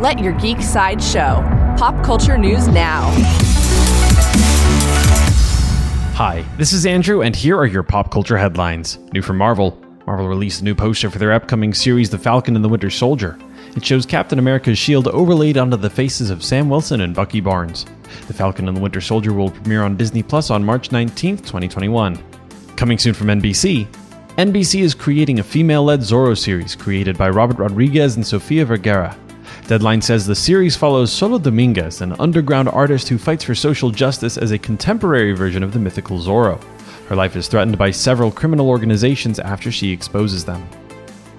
Let your geek side show. Pop culture news now. Hi, this is Andrew, and here are your pop culture headlines. New from Marvel. Marvel released a new poster for their upcoming series, The Falcon and the Winter Soldier. It shows Captain America's shield overlaid onto the faces of Sam Wilson and Bucky Barnes. The Falcon and the Winter Soldier will premiere on Disney Plus on March 19, 2021. Coming soon from NBC, NBC is creating a female led Zorro series created by Robert Rodriguez and Sofia Vergara. Deadline says the series follows Sola Dominguez, an underground artist who fights for social justice as a contemporary version of the mythical Zorro. Her life is threatened by several criminal organizations after she exposes them.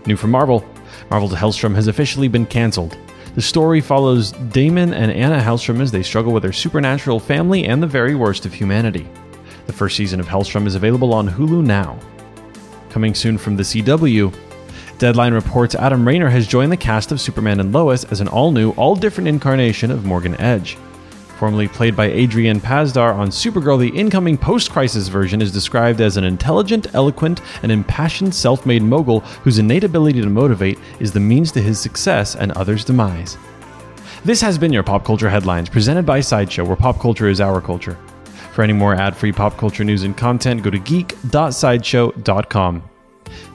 New from Marvel Marvel's Helstrom has officially been cancelled. The story follows Daimon and Anna Helstrom as they struggle with their supernatural family and the very worst of humanity. The first season of Helstrom is available on Hulu now. Coming soon from the CW, Deadline reports Adam Rayner has joined the cast of Superman and Lois as an all new, all different incarnation of Morgan Edge. Formerly played by Adrian Pasdar on Supergirl, the incoming post crisis version is described as an intelligent, eloquent, and impassioned self made mogul whose innate ability to motivate is the means to his success and others' demise. This has been your Pop Culture Headlines, presented by Sideshow, where pop culture is our culture. For any more ad free pop culture news and content, go to geek.sideshow.com.